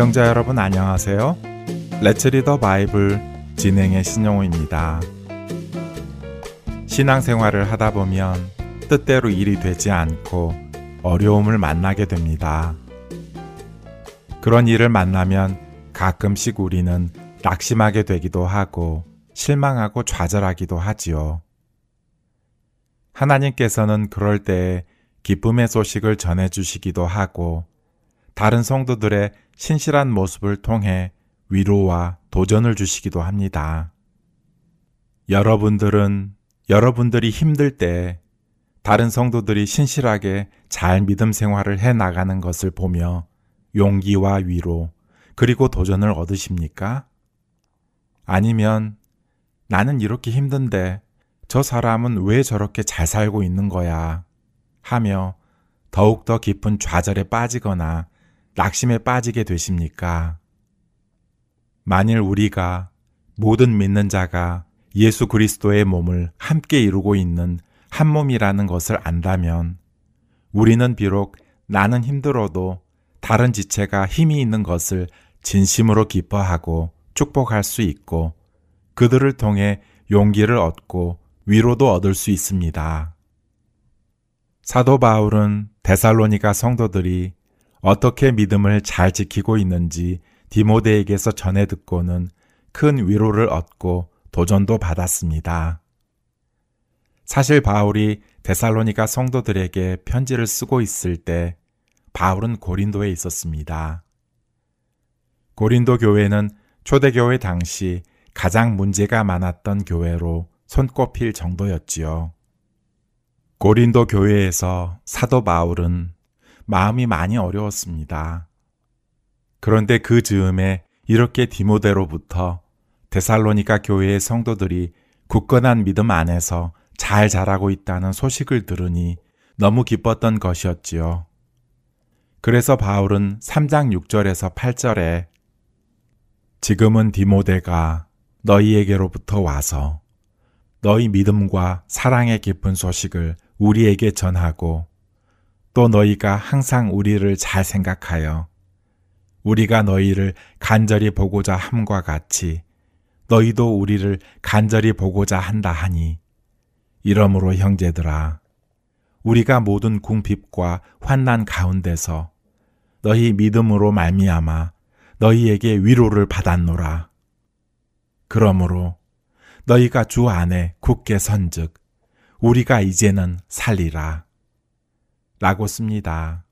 애청자 여러분 안녕하세요. 레츠리더 바이블 진행의 신용호입니다. 신앙생활을 하다 보면 뜻대로 일이 되지 않고 어려움을 만나게 됩니다. 그런 일을 만나면 가끔씩 우리는 낙심하게 되기도 하고 실망하고 좌절하기도 하지요. 하나님께서는 그럴 때에 기쁨의 소식을 전해주시기도 하고 다른 성도들의 신실한 모습을 통해 위로와 도전을 주시기도 합니다. 여러분들은 여러분들이 힘들 때 다른 성도들이 신실하게 잘 믿음 생활을 해 나가는 것을 보며 용기와 위로 그리고 도전을 얻으십니까? 아니면 나는 이렇게 힘든데 저 사람은 왜 저렇게 잘 살고 있는 거야? 하며 더욱더 깊은 좌절에 빠지거나 낙심에 빠지게 되십니까? 만일 우리가 모든 믿는 자가 예수 그리스도의 몸을 함께 이루고 있는 한 몸이라는 것을 안다면 우리는 비록 나는 힘들어도 다른 지체가 힘이 있는 것을 진심으로 기뻐하고 축복할 수 있고 그들을 통해 용기를 얻고 위로도 얻을 수 있습니다. 사도 바울은 데살로니가 성도들이 어떻게 믿음을 잘 지키고 있는지 디모데에게서 전해 듣고는 큰 위로를 얻고 도전도 받았습니다. 사실 바울이 데살로니가 성도들에게 편지를 쓰고 있을 때 바울은 고린도에 있었습니다. 고린도 교회는 초대교회 당시 가장 문제가 많았던 교회로 손꼽힐 정도였지요. 고린도 교회에서 사도 바울은 마음이 많이 어려웠습니다. 그런데 그 즈음에 이렇게 디모데로부터 데살로니가 교회의 성도들이 굳건한 믿음 안에서 잘 자라고 있다는 소식을 들으니 너무 기뻤던 것이었지요. 그래서 바울은 3장 6절에서 8절에 지금은 디모데가 너희에게로부터 와서 너희 믿음과 사랑의 깊은 소식을 우리에게 전하고 또 너희가 항상 우리를 잘 생각하여 우리가 너희를 간절히 보고자 함과 같이 너희도 우리를 간절히 보고자 한다 하니 이러므로 형제들아 우리가 모든 궁핍과 환난 가운데서 너희 믿음으로 말미암아 너희에게 위로를 받았노라. 그러므로 너희가 주 안에 굳게 선즉 우리가 이제는 살리라. 라고 씁니다.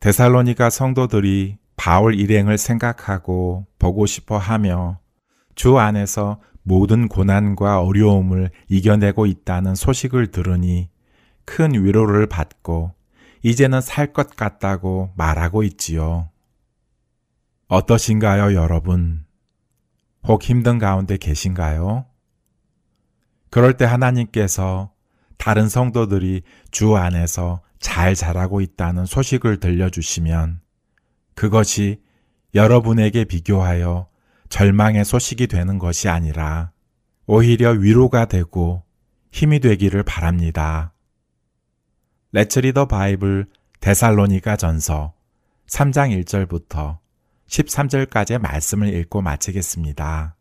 데살로니가 성도들이 바울 일행을 생각하고 보고 싶어 하며 주 안에서 모든 고난과 어려움을 이겨내고 있다는 소식을 들으니 큰 위로를 받고 이제는 살 것 같다고 말하고 있지요. 어떠신가요, 여러분? 혹 힘든 가운데 계신가요? 그럴 때 하나님께서 다른 성도들이 주 안에서 잘 자라고 있다는 소식을 들려주시면 그것이 여러분에게 비교하여 절망의 소식이 되는 것이 아니라 오히려 위로가 되고 힘이 되기를 바랍니다. 레츠리더 바이블 데살로니가 전서 3장 1절부터 13절까지의 말씀을 읽고 마치겠습니다.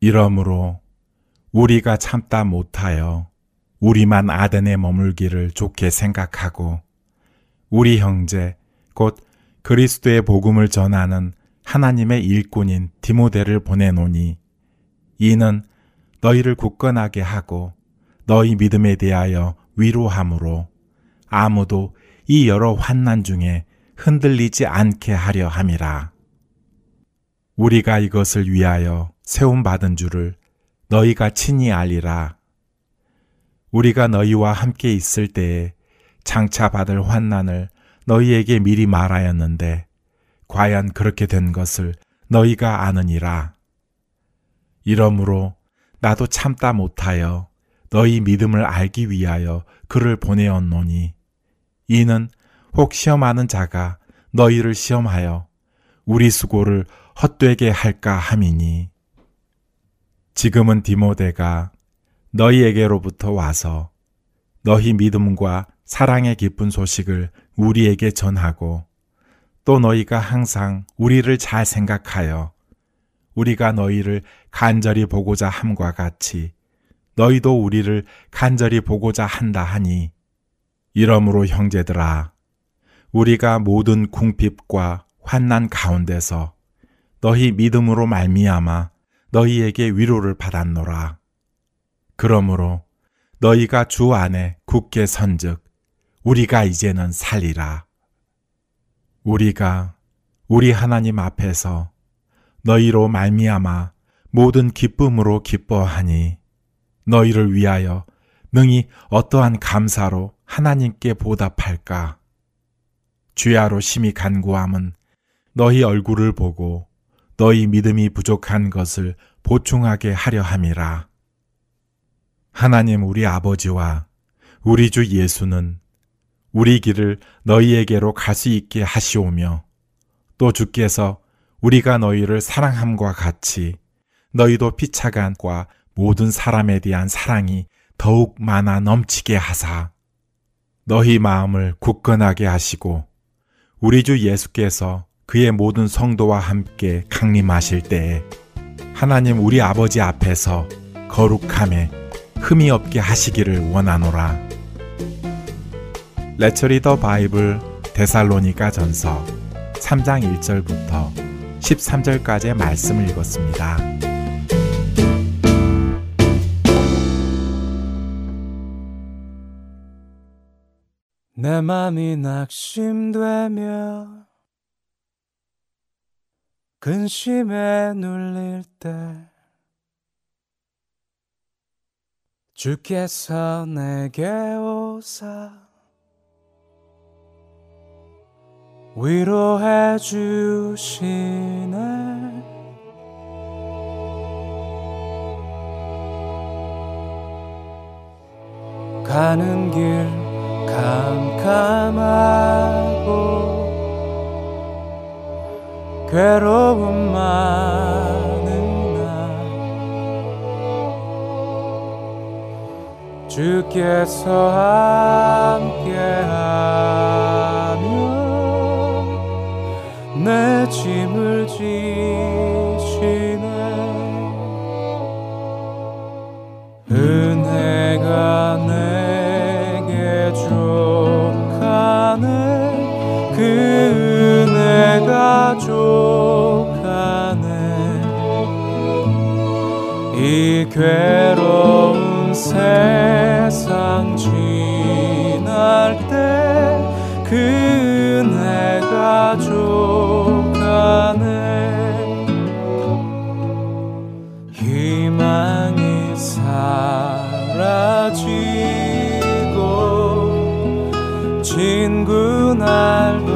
이러므로 우리가 참다 못하여 우리만 아덴에 머물기를 좋게 생각하고 우리 형제 곧 그리스도의 복음을 전하는 하나님의 일꾼인 디모데를 보내노니 이는 너희를 굳건하게 하고 너희 믿음에 대하여 위로함으로 아무도 이 여러 환난 중에 흔들리지 않게 하려 함이라. 우리가 이것을 위하여 세움 받은 줄을 너희가 친히 알리라. 우리가 너희와 함께 있을 때에 장차 받을 환난을 너희에게 미리 말하였는데 과연 그렇게 된 것을 너희가 아느니라. 이러므로 나도 참다 못하여 너희 믿음을 알기 위하여 그를 보내었노니 이는 혹 시험하는 자가 너희를 시험하여 우리 수고를 헛되게 할까 함이니 지금은 디모데가 너희에게로부터 와서 너희 믿음과 사랑의 기쁜 소식을 우리에게 전하고 또 너희가 항상 우리를 잘 생각하여 우리가 너희를 간절히 보고자 함과 같이 너희도 우리를 간절히 보고자 한다 하니 이러므로 형제들아 우리가 모든 궁핍과 환난 가운데서 너희 믿음으로 말미암아 너희에게 위로를 받았노라 그러므로 너희가 주 안에 굳게 선즉 우리가 이제는 살리라 우리가 우리 하나님 앞에서 너희로 말미암아 모든 기쁨으로 기뻐하니 너희를 위하여 능히 어떠한 감사로 하나님께 보답할까? 주야로 심히 간구함은 너희 얼굴을 보고 너희 믿음이 부족한 것을 보충하게 하려 함이라. 하나님 우리 아버지와 우리 주 예수는 우리 길을 너희에게로 갈 수 있게 하시오며 또 주께서 우리가 너희를 사랑함과 같이 너희도 피차간과 모든 사람에 대한 사랑이 더욱 많아 넘치게 하사 너희 마음을 굳건하게 하시고 우리 주 예수께서 그의 모든 성도와 함께 강림하실 때에 하나님 우리 아버지 앞에서 거룩함에 흠이 없게 하시기를 원하노라. 레처리더 바이블 데살로니가 전서 3장 1절부터 13절까지의 말씀을 읽었습니다. 내 맘이 낙심되며 근심에 눌릴 때 주께서 내게 오사 위로해 주시네. 가는 길 캄캄하고 괴로움 많은 날. 주께서 함께하며 내 짐을 지 괴로운 세상 지날 때그 은혜가 족하네. 희망이 사라지고 친구 날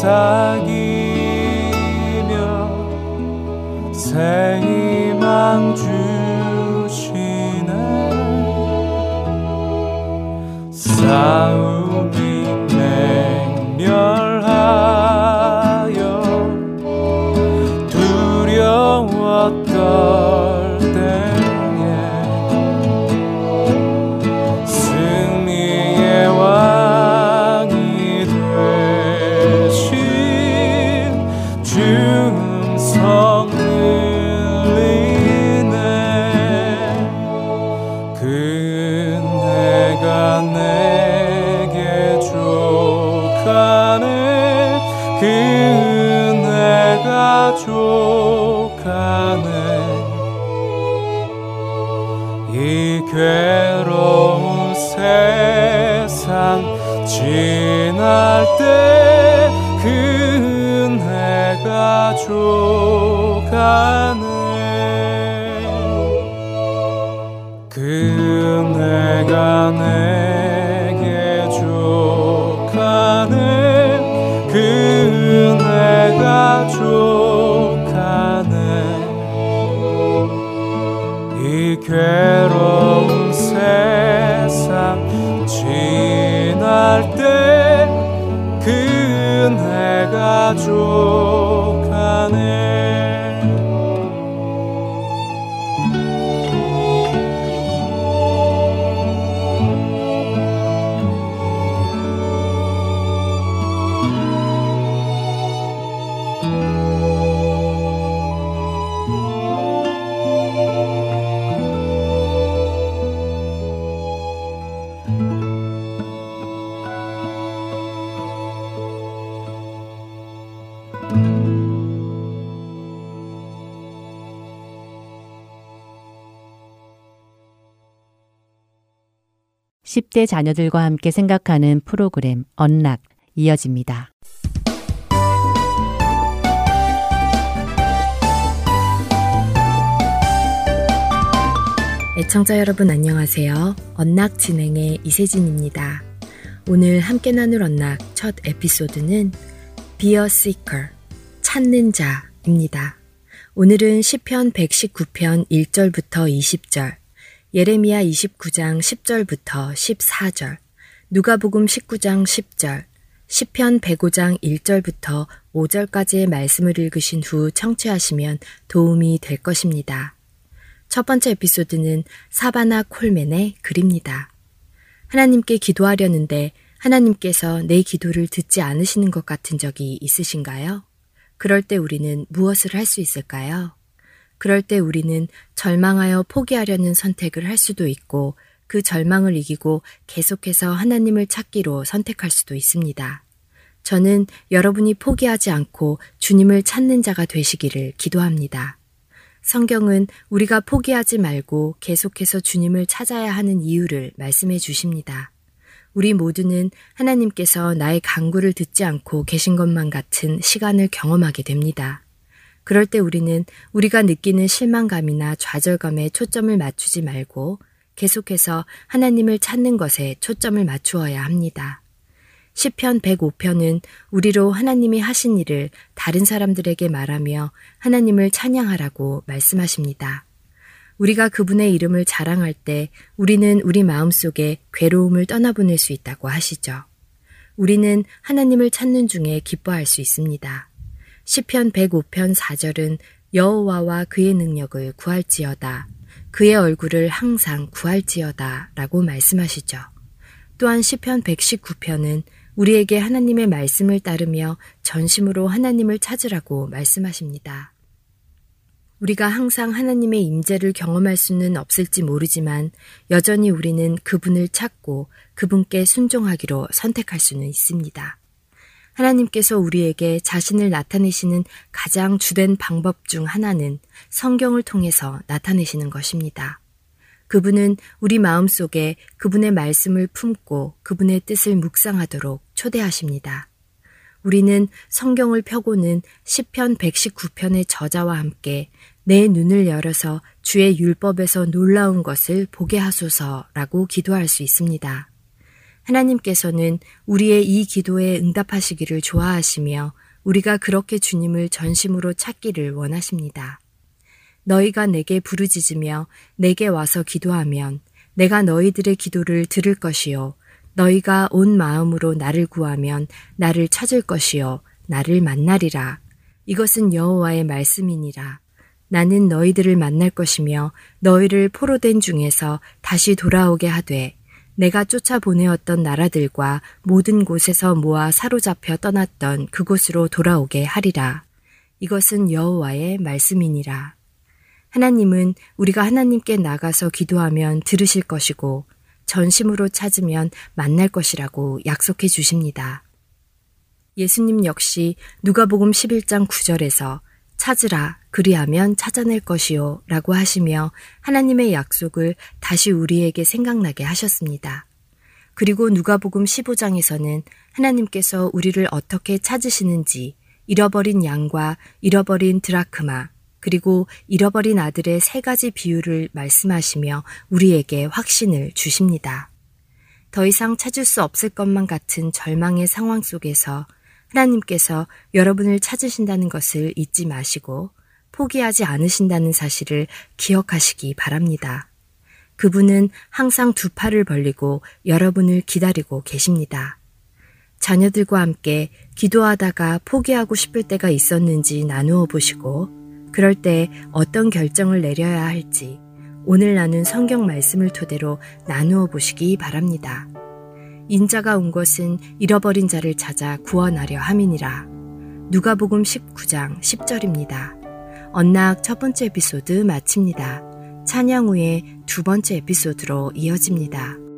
사귀며 새 희망 주시네 20대 자녀들과 함께 생각하는 프로그램 언락 이어집니다. 애청자 여러분 안녕하세요. 언락 진행의 이세진입니다. 오늘 함께 나눌 언락 첫 에피소드는 Be a Seeker, 찾는 자입니다. 오늘은 시편 119편 1절부터 20절, 예레미야 29장 10절부터 14절, 누가복음 19장 10절, 시편 105장 1절부터 5절까지의 말씀을 읽으신 후 청취하시면 도움이 될 것입니다. 첫 번째 에피소드는 사바나 콜맨의 글입니다. 하나님께 기도하려는데 하나님께서 내 기도를 듣지 않으시는 것 같은 적이 있으신가요? 그럴 때 우리는 무엇을 할 수 있을까요? 그럴 때 우리는 절망하여 포기하려는 선택을 할 수도 있고 그 절망을 이기고 계속해서 하나님을 찾기로 선택할 수도 있습니다. 저는 여러분이 포기하지 않고 주님을 찾는 자가 되시기를 기도합니다. 성경은 우리가 포기하지 말고 계속해서 주님을 찾아야 하는 이유를 말씀해 주십니다. 우리 모두는 하나님께서 나의 강구를 듣지 않고 계신 것만 같은 시간을 경험하게 됩니다. 그럴 때 우리는 우리가 느끼는 실망감이나 좌절감에 초점을 맞추지 말고 계속해서 하나님을 찾는 것에 초점을 맞추어야 합니다. 시편 105편은 우리로 하나님이 하신 일을 다른 사람들에게 말하며 하나님을 찬양하라고 말씀하십니다. 우리가 그분의 이름을 자랑할 때 우리는 우리 마음속에 괴로움을 떠나보낼 수 있다고 하시죠. 우리는 하나님을 찾는 중에 기뻐할 수 있습니다. 시편 105편 4절은 여호와와 그의 능력을 구할지어다. 그의 얼굴을 항상 구할지어다 라고 말씀하시죠. 또한 시편 119편은 우리에게 하나님의 말씀을 따르며 전심으로 하나님을 찾으라고 말씀하십니다. 우리가 항상 하나님의 임재를 경험할 수는 없을지 모르지만 여전히 우리는 그분을 찾고 그분께 순종하기로 선택할 수는 있습니다. 하나님께서 우리에게 자신을 나타내시는 가장 주된 방법 중 하나는 성경을 통해서 나타내시는 것입니다. 그분은 우리 마음 속에 그분의 말씀을 품고 그분의 뜻을 묵상하도록 초대하십니다. 우리는 성경을 펴고는 시편 119편의 저자와 함께 내 눈을 열어서 주의 율법에서 놀라운 것을 보게 하소서라고 기도할 수 있습니다. 하나님께서는 우리의 이 기도에 응답하시기를 좋아하시며 우리가 그렇게 주님을 전심으로 찾기를 원하십니다. 너희가 내게 부르짖으며 내게 와서 기도하면 내가 너희들의 기도를 들을 것이요. 너희가 온 마음으로 나를 구하면 나를 찾을 것이요. 나를 만나리라. 이것은 여호와의 말씀이니라. 나는 너희들을 만날 것이며 너희를 포로된 중에서 다시 돌아오게 하되 내가 쫓아보내었던 나라들과 모든 곳에서 모아 사로잡혀 떠났던 그곳으로 돌아오게 하리라. 이것은 여호와의 말씀이니라. 하나님은 우리가 하나님께 나가서 기도하면 들으실 것이고 전심으로 찾으면 만날 것이라고 약속해 주십니다. 예수님 역시 누가복음 11장 9절에서 찾으라 그리하면 찾아낼 것이요 라고 하시며 하나님의 약속을 다시 우리에게 생각나게 하셨습니다. 그리고 누가복음 15장에서는 하나님께서 우리를 어떻게 찾으시는지 잃어버린 양과 잃어버린 드라크마 그리고 잃어버린 아들의 세 가지 비유를 말씀하시며 우리에게 확신을 주십니다. 더 이상 찾을 수 없을 것만 같은 절망의 상황 속에서 하나님께서 여러분을 찾으신다는 것을 잊지 마시고 포기하지 않으신다는 사실을 기억하시기 바랍니다. 그분은 항상 두 팔을 벌리고 여러분을 기다리고 계십니다. 자녀들과 함께 기도하다가 포기하고 싶을 때가 있었는지 나누어 보시고, 그럴 때 어떤 결정을 내려야 할지 오늘 나눈 성경 말씀을 토대로 나누어 보시기 바랍니다. 인자가 온 것은 잃어버린 자를 찾아 구원하려 함이니라. 누가복음 19장 10절입니다. 언락 첫 번째 에피소드 마칩니다. 찬양 후에 두 번째 에피소드로 이어집니다.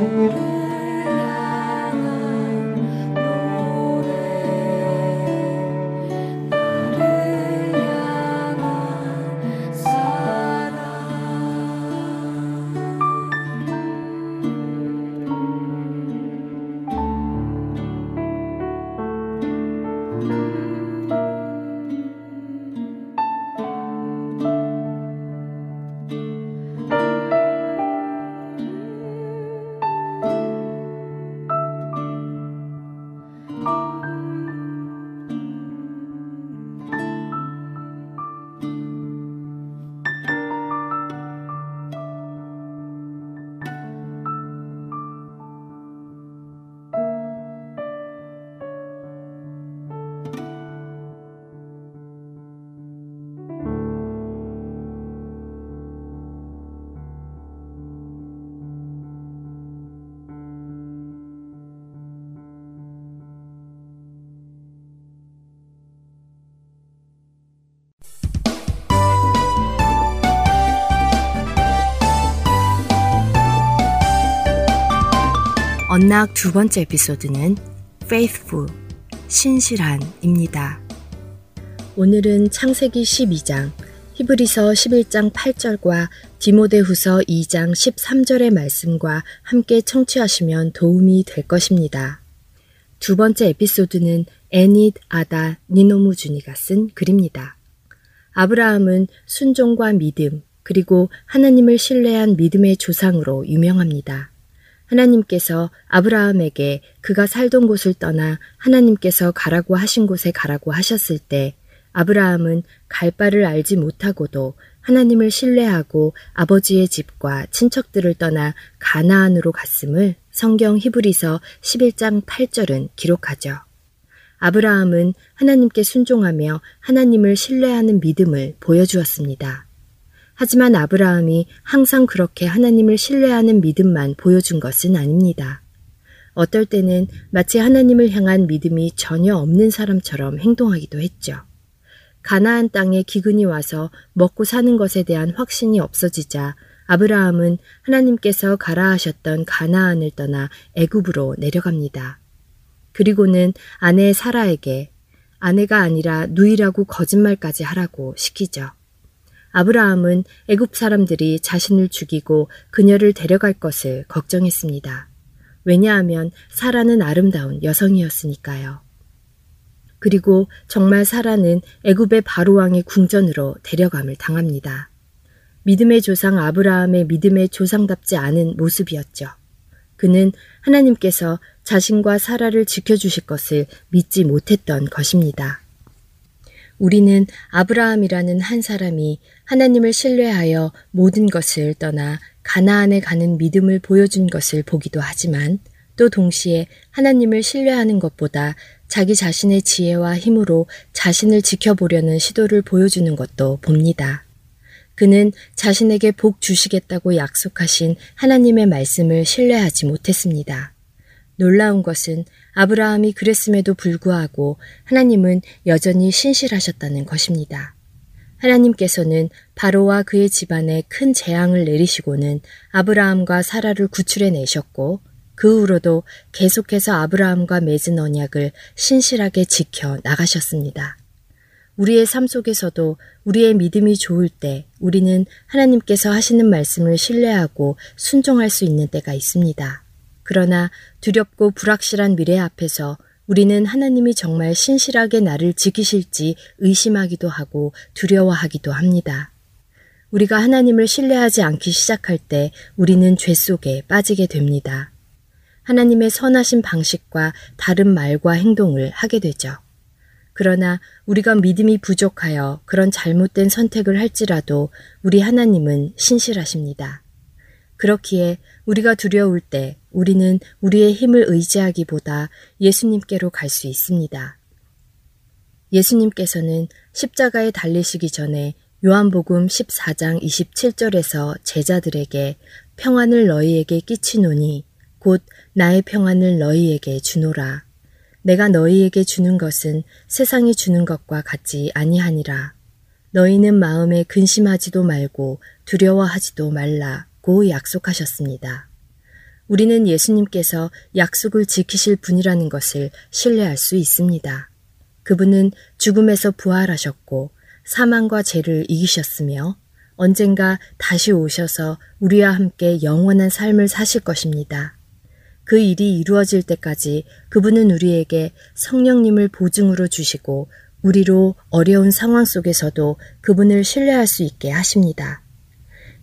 Música 언락 두 번째 에피소드는 Faithful, 신실한입니다. 오늘은 창세기 12장, 히브리서 11장 8절과 디모데후서 2장 13절의 말씀과 함께 청취하시면 도움이 될 것입니다. 두 번째 에피소드는 애닛 아다 니노무준이가 쓴 글입니다. 아브라함은 순종과 믿음, 그리고 하나님을 신뢰한 믿음의 조상으로 유명합니다. 하나님께서 아브라함에게 그가 살던 곳을 떠나 하나님께서 가라고 하신 곳에 가라고 하셨을 때 아브라함은 갈 바를 알지 못하고도 하나님을 신뢰하고 아버지의 집과 친척들을 떠나 가나안으로 갔음을 성경 히브리서 11장 8절은 기록하죠. 아브라함은 하나님께 순종하며 하나님을 신뢰하는 믿음을 보여주었습니다. 하지만 아브라함이 항상 그렇게 하나님을 신뢰하는 믿음만 보여준 것은 아닙니다. 어떨 때는 마치 하나님을 향한 믿음이 전혀 없는 사람처럼 행동하기도 했죠. 가나안 땅에 기근이 와서 먹고 사는 것에 대한 확신이 없어지자 아브라함은 하나님께서 가라 하셨던 가나안을 떠나 애굽으로 내려갑니다. 그리고는 아내 사라에게 아내가 아니라 누이라고 거짓말까지 하라고 시키죠. 아브라함은 애굽 사람들이 자신을 죽이고 그녀를 데려갈 것을 걱정했습니다. 왜냐하면 사라는 아름다운 여성이었으니까요. 그리고 정말 사라는 애굽의 바로왕의 궁전으로 데려감을 당합니다. 믿음의 조상 아브라함의 믿음의 조상답지 않은 모습이었죠. 그는 하나님께서 자신과 사라를 지켜주실 것을 믿지 못했던 것입니다. 우리는 아브라함이라는 한 사람이 하나님을 신뢰하여 모든 것을 떠나 가나안에 가는 믿음을 보여준 것을 보기도 하지만 또 동시에 하나님을 신뢰하는 것보다 자기 자신의 지혜와 힘으로 자신을 지켜보려는 시도를 보여주는 것도 봅니다. 그는 자신에게 복 주시겠다고 약속하신 하나님의 말씀을 신뢰하지 못했습니다. 놀라운 것은 아브라함이 그랬음에도 불구하고 하나님은 여전히 신실하셨다는 것입니다. 하나님께서는 바로와 그의 집안에 큰 재앙을 내리시고는 아브라함과 사라를 구출해 내셨고 그 후로도 계속해서 아브라함과 맺은 언약을 신실하게 지켜 나가셨습니다. 우리의 삶 속에서도 우리의 믿음이 좋을 때 우리는 하나님께서 하시는 말씀을 신뢰하고 순종할 수 있는 때가 있습니다. 그러나 두렵고 불확실한 미래 앞에서 우리는 하나님이 정말 신실하게 나를 지키실지 의심하기도 하고 두려워하기도 합니다. 우리가 하나님을 신뢰하지 않기 시작할 때 우리는 죄 속에 빠지게 됩니다. 하나님의 선하신 방식과 다른 말과 행동을 하게 되죠. 그러나 우리가 믿음이 부족하여 그런 잘못된 선택을 할지라도 우리 하나님은 신실하십니다. 그렇기에 우리가 두려울 때 우리는 우리의 힘을 의지하기보다 예수님께로 갈 수 있습니다. 예수님께서는 십자가에 달리시기 전에 요한복음 14장 27절에서 제자들에게 평안을 너희에게 끼치노니 곧 나의 평안을 너희에게 주노라. 내가 너희에게 주는 것은 세상이 주는 것과 같지 아니하니라. 너희는 마음에 근심하지도 말고 두려워하지도 말라 고 약속하셨습니다. 우리는 예수님께서 약속을 지키실 분이라는 것을 신뢰할 수 있습니다. 그분은 죽음에서 부활하셨고 사망과 죄를 이기셨으며 언젠가 다시 오셔서 우리와 함께 영원한 삶을 사실 것입니다. 그 일이 이루어질 때까지 그분은 우리에게 성령님을 보증으로 주시고 우리로 어려운 상황 속에서도 그분을 신뢰할 수 있게 하십니다.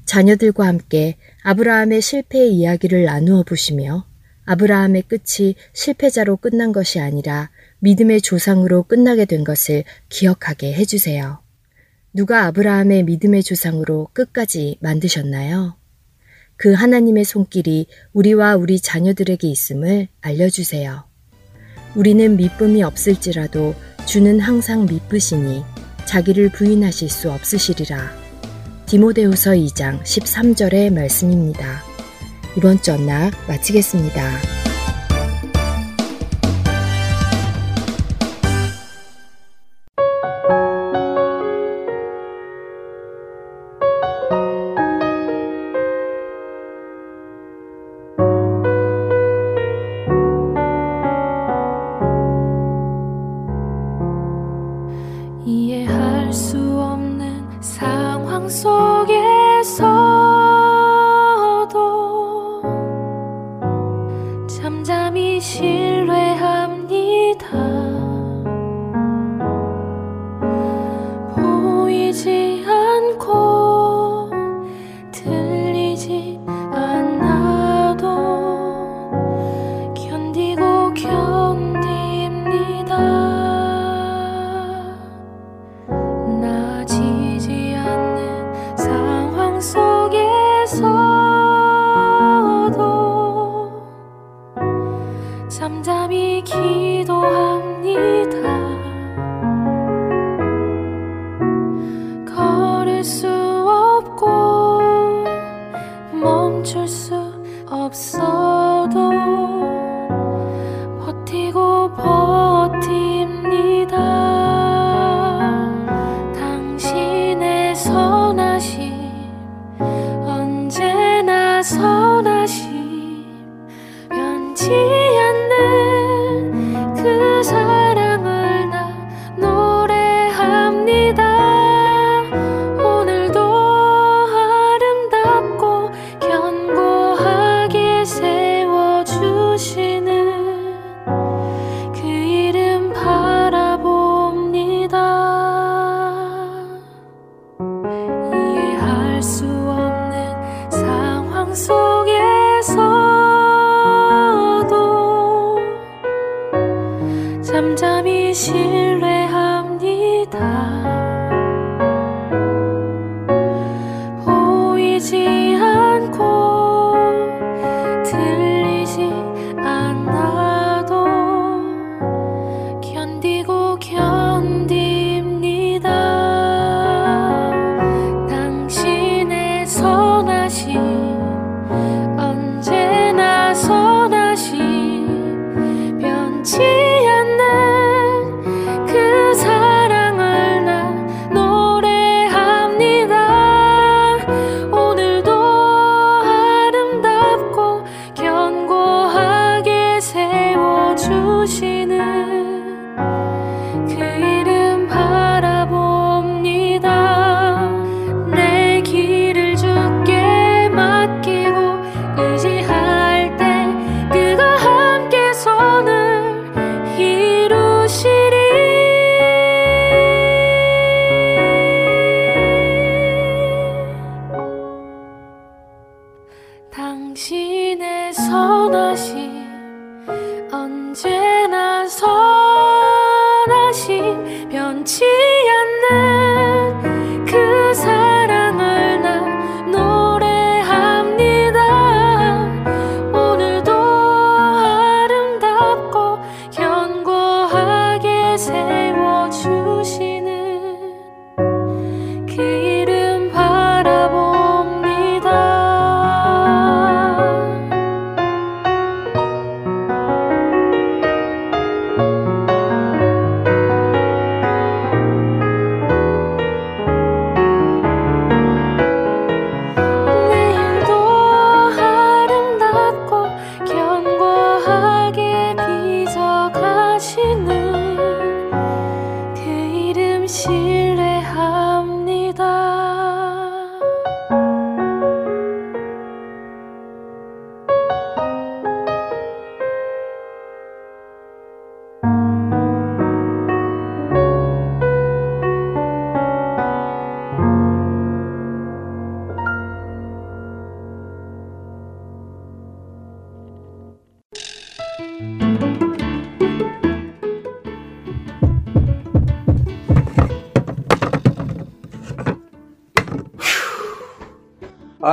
자녀들과 함께 아브라함의 실패의 이야기를 나누어 보시며 아브라함의 끝이 실패자로 끝난 것이 아니라 믿음의 조상으로 끝나게 된 것을 기억하게 해주세요. 누가 아브라함의 믿음의 조상으로 끝까지 만드셨나요? 그 하나님의 손길이 우리와 우리 자녀들에게 있음을 알려주세요. 우리는 믿음이 없을지라도 주는 항상 믿으시니 자기를 부인하실 수 없으시리라. 디모데후서 2장 13절의 말씀입니다. 이번 주 언락 마치겠습니다.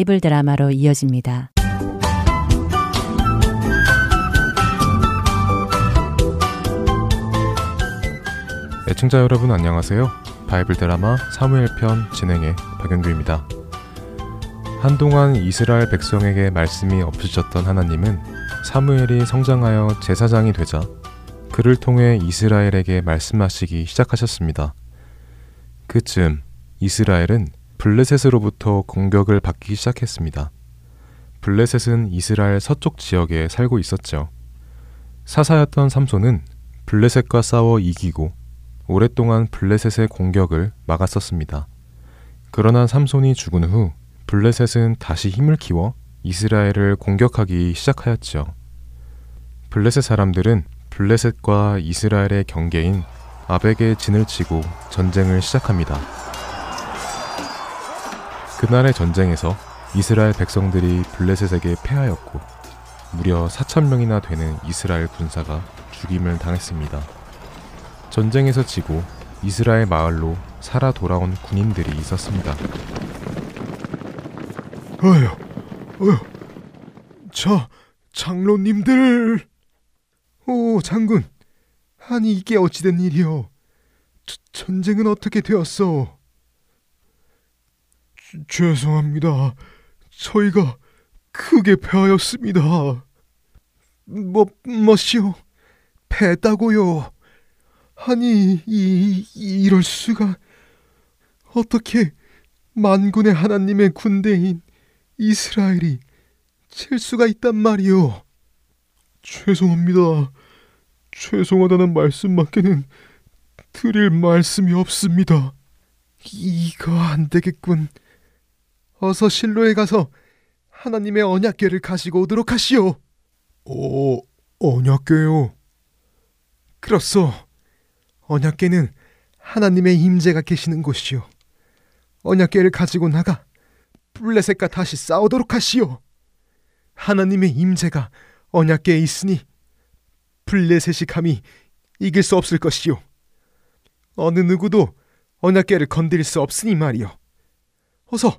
바이블 드라마로 이어집니다. 애청자 여러분 안녕하세요. 바이블 드라마 사무엘 편 진행의 박영규입니다. 한동안 이스라엘 백성에게 말씀이 없으셨던 하나님은 사무엘이 성장하여 제사장이 되자 그를 통해 이스라엘에게 말씀하시기 시작하셨습니다. 그쯤 이스라엘은 블레셋으로부터 공격을 받기 시작했습니다. 블레셋은 이스라엘 서쪽 지역에 살고 있었죠. 사사였던 삼손은 블레셋과 싸워 이기고 오랫동안 블레셋의 공격을 막았었습니다. 그러나 삼손이 죽은 후 블레셋은 다시 힘을 키워 이스라엘을 공격하기 시작하였죠. 블레셋 사람들은 블레셋과 이스라엘의 경계인 아벡에 진을 치고 전쟁을 시작합니다. 그날의 전쟁에서 이스라엘 백성들이 블레셋에게 패하였고 무려 4천 명이나 되는 이스라엘 군사가 죽임을 당했습니다. 전쟁에서 지고 이스라엘 마을로 살아 돌아온 군인들이 있었습니다. 어휴, 어휴, 저 장로님들. 오, 장군. 아니 이게 어찌된 일이오? 저, 전쟁은 어떻게 되었어? 주, 죄송합니다. 저희가 크게 패하였습니다. 뭐, 뭐시오? 패했다고요? 아니, 이, 이럴 수가. 어떻게 만군의 하나님의 군대인 이스라엘이 칠 수가 있단 말이오. 죄송합니다. 죄송하다는 말씀밖에는 드릴 말씀이 없습니다. 이거 안 되겠군. 어서 실로에 가서 하나님의 언약궤를 가지고 오도록 하시오. 어, 언약궤요? 그렇소. 언약궤는 하나님의 임재가 계시는 곳이오. 언약궤를 가지고 나가 블레셋과 다시 싸우도록 하시오. 하나님의 임재가 언약궤에 있으니 블레셋이 감히 이길 수 없을 것이오. 어느 누구도 언약궤를 건드릴 수 없으니 말이오. 어서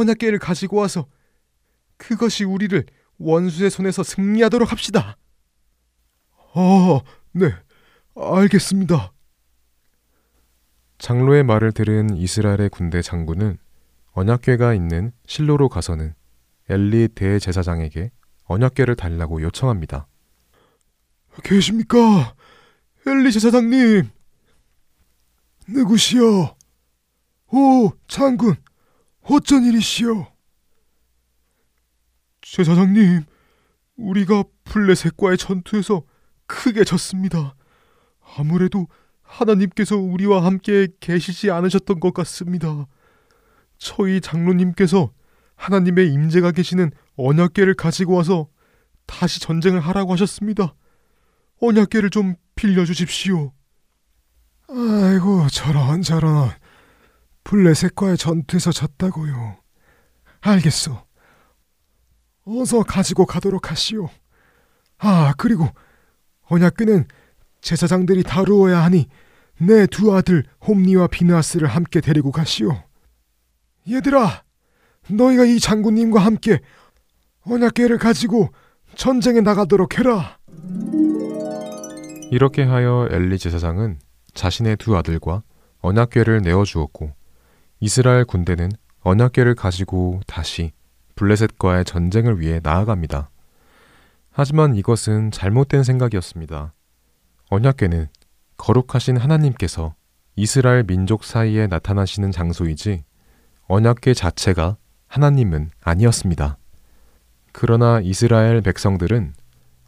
언약궤를 가지고 와서 그것이 우리를 원수의 손에서 승리하도록 합시다. 아, 네, 알겠습니다. 장로의 말을 들은 이스라엘의 군대 장군은 언약궤가 있는 실로로 가서는 엘리 대제사장에게 언약궤를 달라고 요청합니다. 계십니까? 엘리 제사장님. 누구시오? 오, 장군. 어쩐 일이시오? 제사장님, 우리가 블레셋과의 전투에서 크게 졌습니다. 아무래도 하나님께서 우리와 함께 계시지 않으셨던 것 같습니다. 저희 장로님께서 하나님의 임재가 계시는 언약궤를 가지고 와서 다시 전쟁을 하라고 하셨습니다. 언약궤를 좀 빌려 주십시오. 아이고 저런 저런 블레셋과의 전투에서 졌다고요. 알겠소. 어서 가지고 가도록 하시오. 아, 그리고 언약궤는 제사장들이 다루어야 하니 내 두 아들 홈니와 비누아스를 함께 데리고 가시오. 얘들아, 너희가 이 장군님과 함께 언약궤를 가지고 전쟁에 나가도록 해라. 이렇게 하여 엘리 제사장은 자신의 두 아들과 언약궤를 내어 주었고 이스라엘 군대는 언약궤를 가지고 다시 블레셋과의 전쟁을 위해 나아갑니다. 하지만 이것은 잘못된 생각이었습니다. 언약궤는 거룩하신 하나님께서 이스라엘 민족 사이에 나타나시는 장소이지 언약궤 자체가 하나님은 아니었습니다. 그러나 이스라엘 백성들은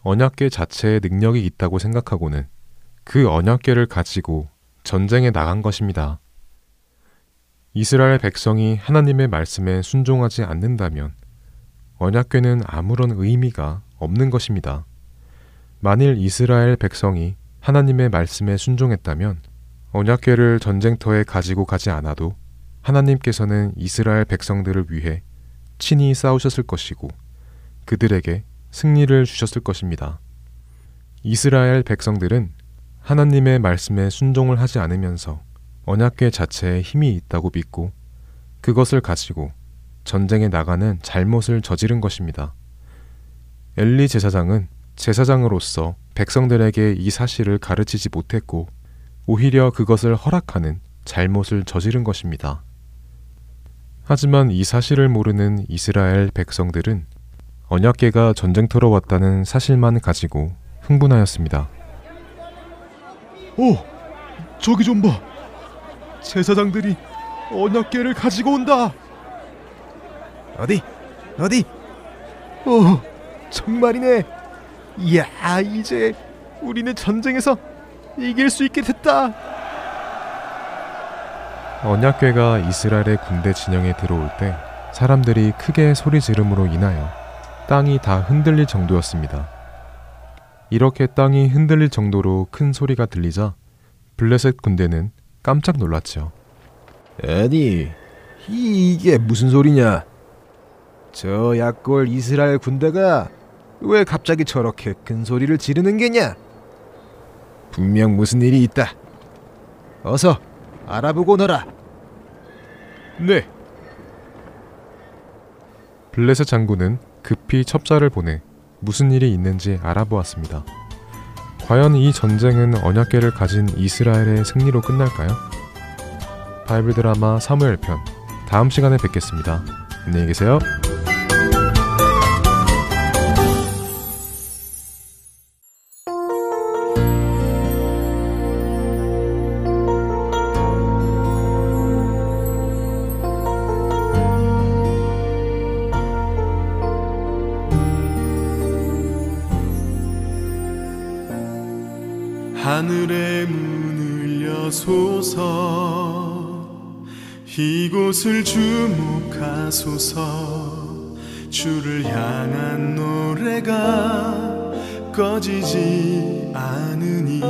언약궤 자체에 능력이 있다고 생각하고는 그 언약궤를 가지고 전쟁에 나간 것입니다. 이스라엘 백성이 하나님의 말씀에 순종하지 않는다면 언약궤는 아무런 의미가 없는 것입니다. 만일 이스라엘 백성이 하나님의 말씀에 순종했다면 언약궤를 전쟁터에 가지고 가지 않아도 하나님께서는 이스라엘 백성들을 위해 친히 싸우셨을 것이고 그들에게 승리를 주셨을 것입니다. 이스라엘 백성들은 하나님의 말씀에 순종을 하지 않으면서 언약궤 자체에 힘이 있다고 믿고 그것을 가지고 전쟁에 나가는 잘못을 저지른 것입니다. 엘리 제사장은 제사장으로서 백성들에게 이 사실을 가르치지 못했고 오히려 그것을 허락하는 잘못을 저지른 것입니다. 하지만 이 사실을 모르는 이스라엘 백성들은 언약계가 전쟁터로 왔다는 사실만 가지고 흥분하였습니다. 오, 저기 좀 봐. 제사장들이 언약계를 가지고 온다. 어디? 어디? 오, 정말이네. 이야, 이제 우리는 전쟁에서 이길 수 있게 됐다. 언약궤가 이스라엘의 군대 진영에 들어올 때 사람들이 크게 소리 지름으로 인하여 땅이 다 흔들릴 정도였습니다. 이렇게 땅이 흔들릴 정도로 큰 소리가 들리자 블레셋 군대는 깜짝 놀랐죠. 아니, 이게 무슨 소리냐? 저 약골 이스라엘 군대가 왜 갑자기 저렇게 큰 소리를 지르는 게냐? 분명 무슨 일이 있다. 어서 알아보고 오너라. 네. 블레셋 장군은 급히 첩자를 보내 무슨 일이 있는지 알아보았습니다. 과연 이 전쟁은 언약궤를 가진 이스라엘의 승리로 끝날까요? 바이블 드라마 사무엘 편 다음 시간에 뵙겠습니다. 안녕히 계세요. 이곳을 주목하소서. 주를 향한 노래가 꺼지지 않으니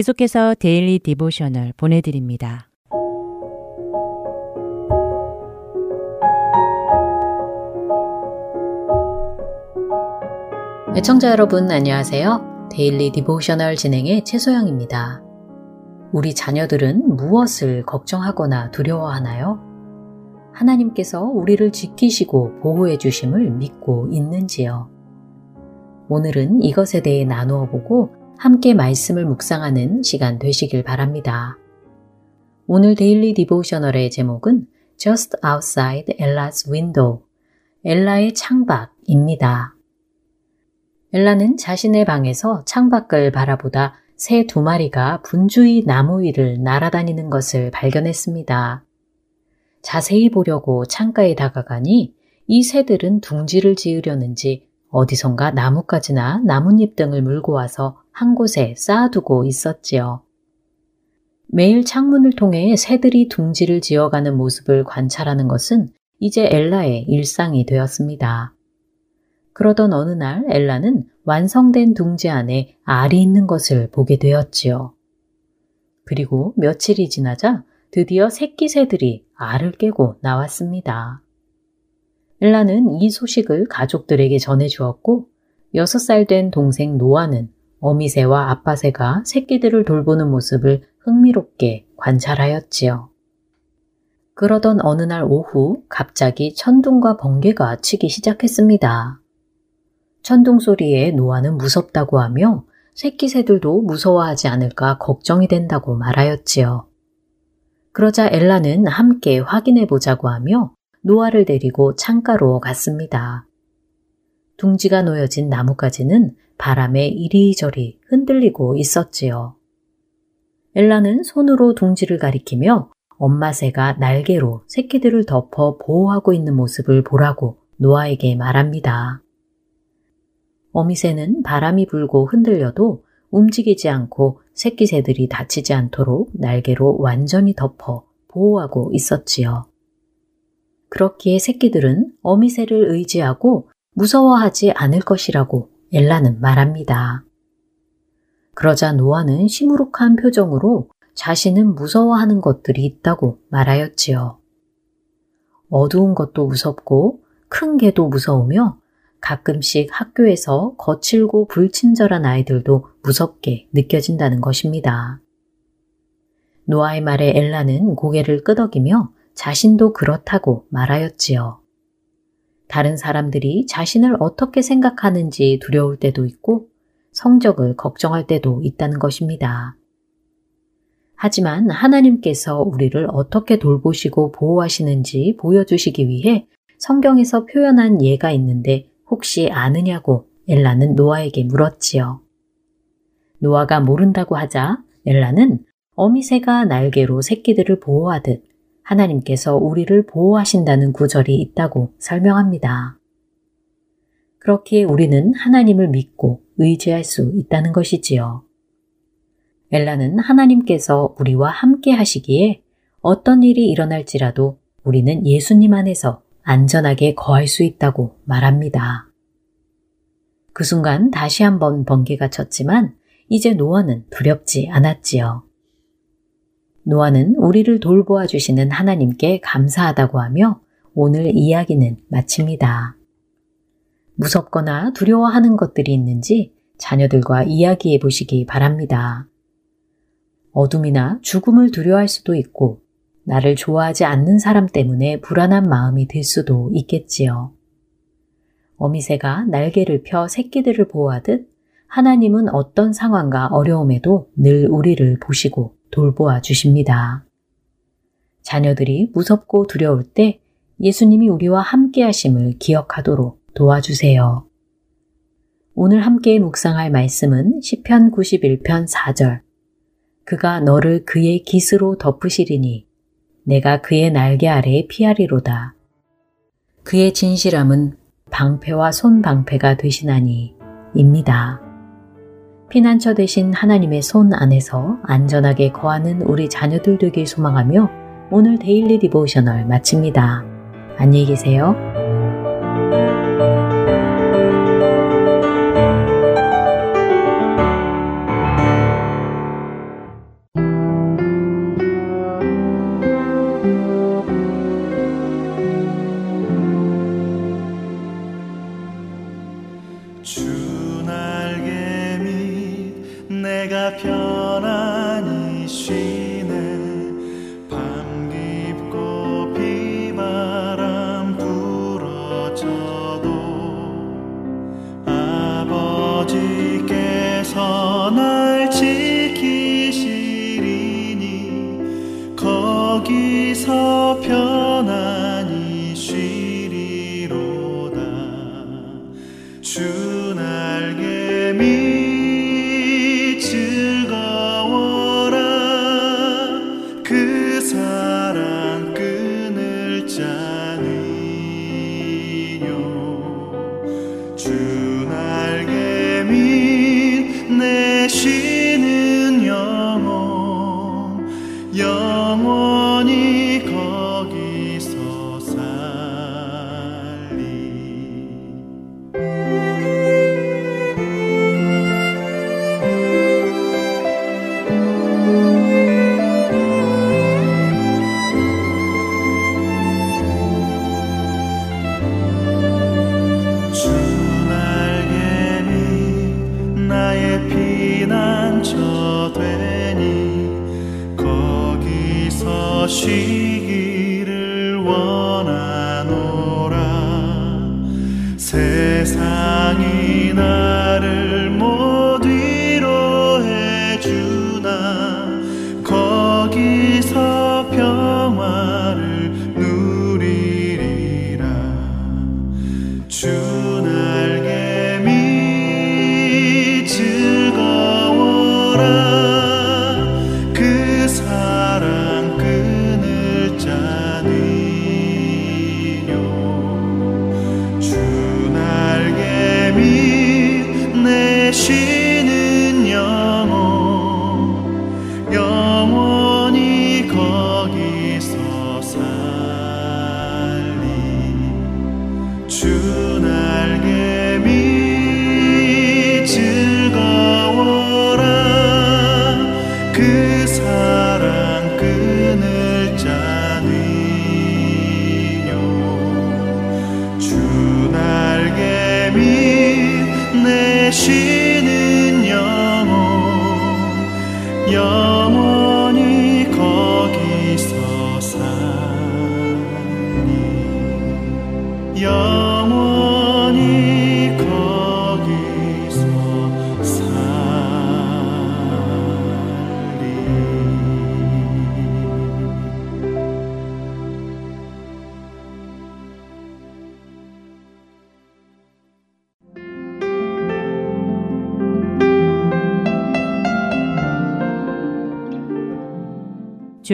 계속해서 Daily Devotional 보내드립니다. 애청자 여러분 안녕하세요. Daily Devotional 진행의 최소영입니다. 우리 자녀들은 무엇을 걱정하거나 두려워하나요? 하나님께서 우리를 지키시고 보호해 주심을 믿고 있는지요? 오늘은 이것에 대해 나누어 보고 함께 말씀을 묵상하는 시간 되시길 바랍니다. 오늘 데일리 디보셔널의 제목은 Just Outside Ella's Window, 엘라의 창밖입니다. 엘라는 자신의 방에서 창밖을 바라보다 새 두 마리가 분주히 나무 위를 날아다니는 것을 발견했습니다. 자세히 보려고 창가에 다가가니 이 새들은 둥지를 지으려는지 어디선가 나뭇가지나 나뭇잎 등을 물고 와서 한 곳에 쌓아두고 있었지요. 매일 창문을 통해 새들이 둥지를 지어가는 모습을 관찰하는 것은 이제 엘라의 일상이 되었습니다. 그러던 어느 날 엘라는 완성된 둥지 안에 알이 있는 것을 보게 되었지요. 그리고 며칠이 지나자 드디어 새끼 새들이 알을 깨고 나왔습니다. 엘라는 이 소식을 가족들에게 전해주었고, 6살 된 동생 노아는 어미새와 아빠새가 새끼들을 돌보는 모습을 흥미롭게 관찰하였지요. 그러던 어느 날 오후 갑자기 천둥과 번개가 치기 시작했습니다. 천둥 소리에 노아는 무섭다고 하며 새끼 새들도 무서워하지 않을까 걱정이 된다고 말하였지요. 그러자 엘라는 함께 확인해 보자고 하며 노아를 데리고 창가로 갔습니다. 둥지가 놓여진 나뭇가지는 바람에 이리저리 흔들리고 있었지요. 엘라는 손으로 둥지를 가리키며 엄마 새가 날개로 새끼들을 덮어 보호하고 있는 모습을 보라고 노아에게 말합니다. 어미 새는 바람이 불고 흔들려도 움직이지 않고 새끼 새들이 다치지 않도록 날개로 완전히 덮어 보호하고 있었지요. 그렇기에 새끼들은 어미새를 의지하고 무서워하지 않을 것이라고 엘라는 말합니다. 그러자 노아는 시무룩한 표정으로 자신은 무서워하는 것들이 있다고 말하였지요. 어두운 것도 무섭고 큰 개도 무서우며 가끔씩 학교에서 거칠고 불친절한 아이들도 무섭게 느껴진다는 것입니다. 노아의 말에 엘라는 고개를 끄덕이며 자신도 그렇다고 말하였지요. 다른 사람들이 자신을 어떻게 생각하는지 두려울 때도 있고 성적을 걱정할 때도 있다는 것입니다. 하지만 하나님께서 우리를 어떻게 돌보시고 보호하시는지 보여주시기 위해 성경에서 표현한 예가 있는데 혹시 아느냐고 엘라는 노아에게 물었지요. 노아가 모른다고 하자 엘라는 어미새가 날개로 새끼들을 보호하듯 하나님께서 우리를 보호하신다는 구절이 있다고 설명합니다. 그렇게 우리는 하나님을 믿고 의지할 수 있다는 것이지요. 엘라는 하나님께서 우리와 함께 하시기에 어떤 일이 일어날지라도 우리는 예수님 안에서 안전하게 거할 수 있다고 말합니다. 그 순간 다시 한번 번개가 쳤지만 이제 노아는 두렵지 않았지요. 노아는 우리를 돌보아 주시는 하나님께 감사하다고 하며 오늘 이야기는 마칩니다. 무섭거나 두려워하는 것들이 있는지 자녀들과 이야기해 보시기 바랍니다. 어둠이나 죽음을 두려워할 수도 있고 나를 좋아하지 않는 사람 때문에 불안한 마음이 들 수도 있겠지요. 어미새가 날개를 펴 새끼들을 보호하듯 하나님은 어떤 상황과 어려움에도 늘 우리를 보시고 돌보아 주십니다. 자녀들이 무섭고 두려울 때 예수님이 우리와 함께 하심을 기억하도록 도와주세요. 오늘 함께 묵상할 말씀은 시편 91편 4절. 그가 너를 그의 깃으로 덮으시리니 네가 그의 날개 아래에 피하리로다. 그의 진실함은 방패와 손 방패가 되시나니 입니다. 피난처 되신 하나님의 손 안에서 안전하게 거하는 우리 자녀들 되길 소망하며 오늘 Daily Devotional 마칩니다. 안녕히 계세요. 고스란히 밤 깊고 비바람 불어쳐도 아버지께서 날 지키시리니 거기서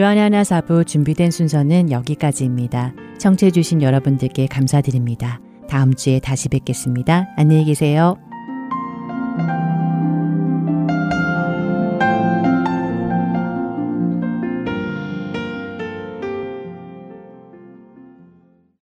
주안의 하나 사부 준비된 순서는 여기까지입니다. 청취해주신 여러분들께 감사드립니다. 다음 주에 다시 뵙겠습니다. 안녕히 계세요.